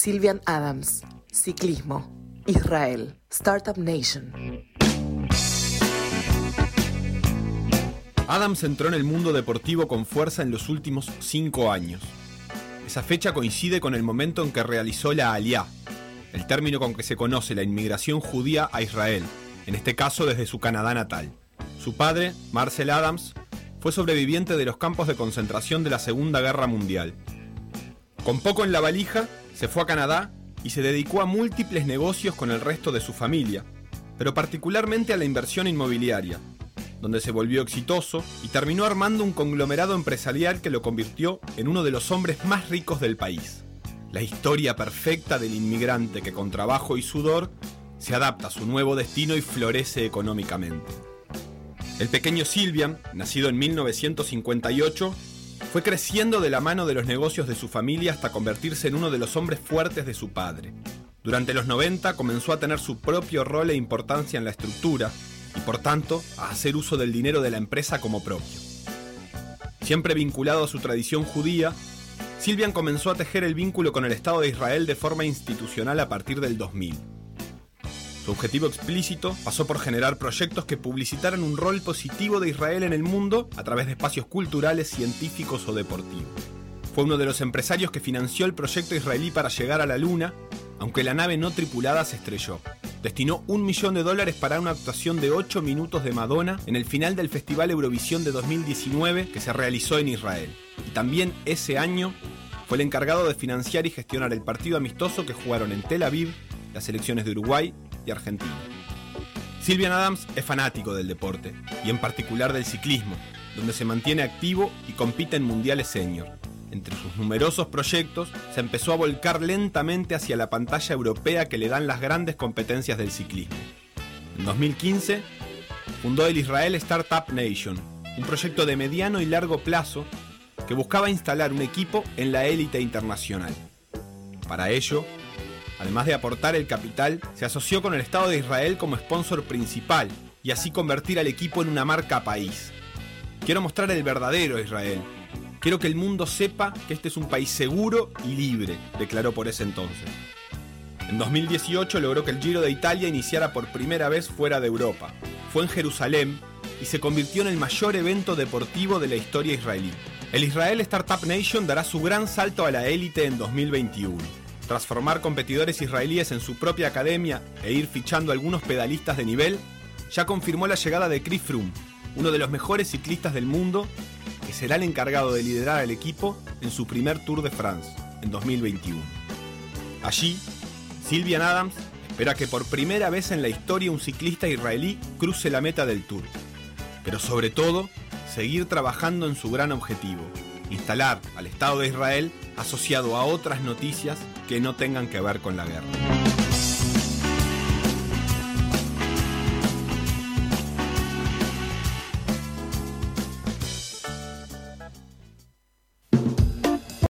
Silvian Adams, Ciclismo, Israel, Startup Nation. Adams entró en el mundo deportivo con fuerza en los últimos cinco años. Esa fecha coincide con el momento en que realizó la Aliá, el término con que se conoce la inmigración judía a Israel, en este caso desde su Canadá natal. Su padre, Marcel Adams, fue sobreviviente de los campos de concentración de la Segunda Guerra Mundial. Con poco en la valija, se fue a Canadá y se dedicó a múltiples negocios con el resto de su familia, pero particularmente a la inversión inmobiliaria, donde se volvió exitoso y terminó armando un conglomerado empresarial que lo convirtió en uno de los hombres más ricos del país. La historia perfecta del inmigrante que con trabajo y sudor se adapta a su nuevo destino y florece económicamente. El pequeño Silvian, nacido en 1958, fue creciendo de la mano de los negocios de su familia hasta convertirse en uno de los hombres fuertes de su padre. Durante los 90 comenzó a tener su propio rol e importancia en la estructura y por tanto a hacer uso del dinero de la empresa como propio. Siempre vinculado a su tradición judía, Silvian comenzó a tejer el vínculo con el Estado de Israel de forma institucional a partir del 2000. Su objetivo explícito pasó por generar proyectos que publicitaran un rol positivo de Israel en el mundo a través de espacios culturales, científicos o deportivos. Fue uno de los empresarios que financió el proyecto israelí para llegar a la Luna, aunque la nave no tripulada se estrelló. Destinó un millón de dólares para una actuación de 8 minutos de Madonna en el final del Festival Eurovisión de 2019 que se realizó en Israel. Y también ese año fue el encargado de financiar y gestionar el partido amistoso que jugaron en Tel Aviv las selecciones de Uruguay Argentina. Silvian Adams es fanático del deporte, y en particular del ciclismo, donde se mantiene activo y compite en mundiales senior. Entre sus numerosos proyectos, se empezó a volcar lentamente hacia la pantalla europea que le dan las grandes competencias del ciclismo. En 2015, fundó el Israel Startup Nation, un proyecto de mediano y largo plazo que buscaba instalar un equipo en la élite internacional. Para ello, Además de aportar el capital, se asoció con el Estado de Israel como sponsor principal y así convertir al equipo en una marca país. Quiero mostrar el verdadero Israel. Quiero que el mundo sepa que este es un país seguro y libre, declaró por ese entonces. En 2018 logró que el Giro de Italia iniciara por primera vez fuera de Europa. Fue en Jerusalén y se convirtió en el mayor evento deportivo de la historia israelí. El Israel Startup Nation dará su gran salto a la élite en 2021 transformar competidores israelíes en su propia academia e ir fichando algunos pedalistas de nivel, ya confirmó la llegada de Chris Froome, uno de los mejores ciclistas del mundo, que será el encargado de liderar al equipo en su primer Tour de France, en 2021. Allí, Sylvian Adams espera que por primera vez en la historia un ciclista israelí cruce la meta del Tour, pero sobre todo, seguir trabajando en su gran objetivo, instalar al Estado de Israel asociado a otras noticias que no tengan que ver con la guerra.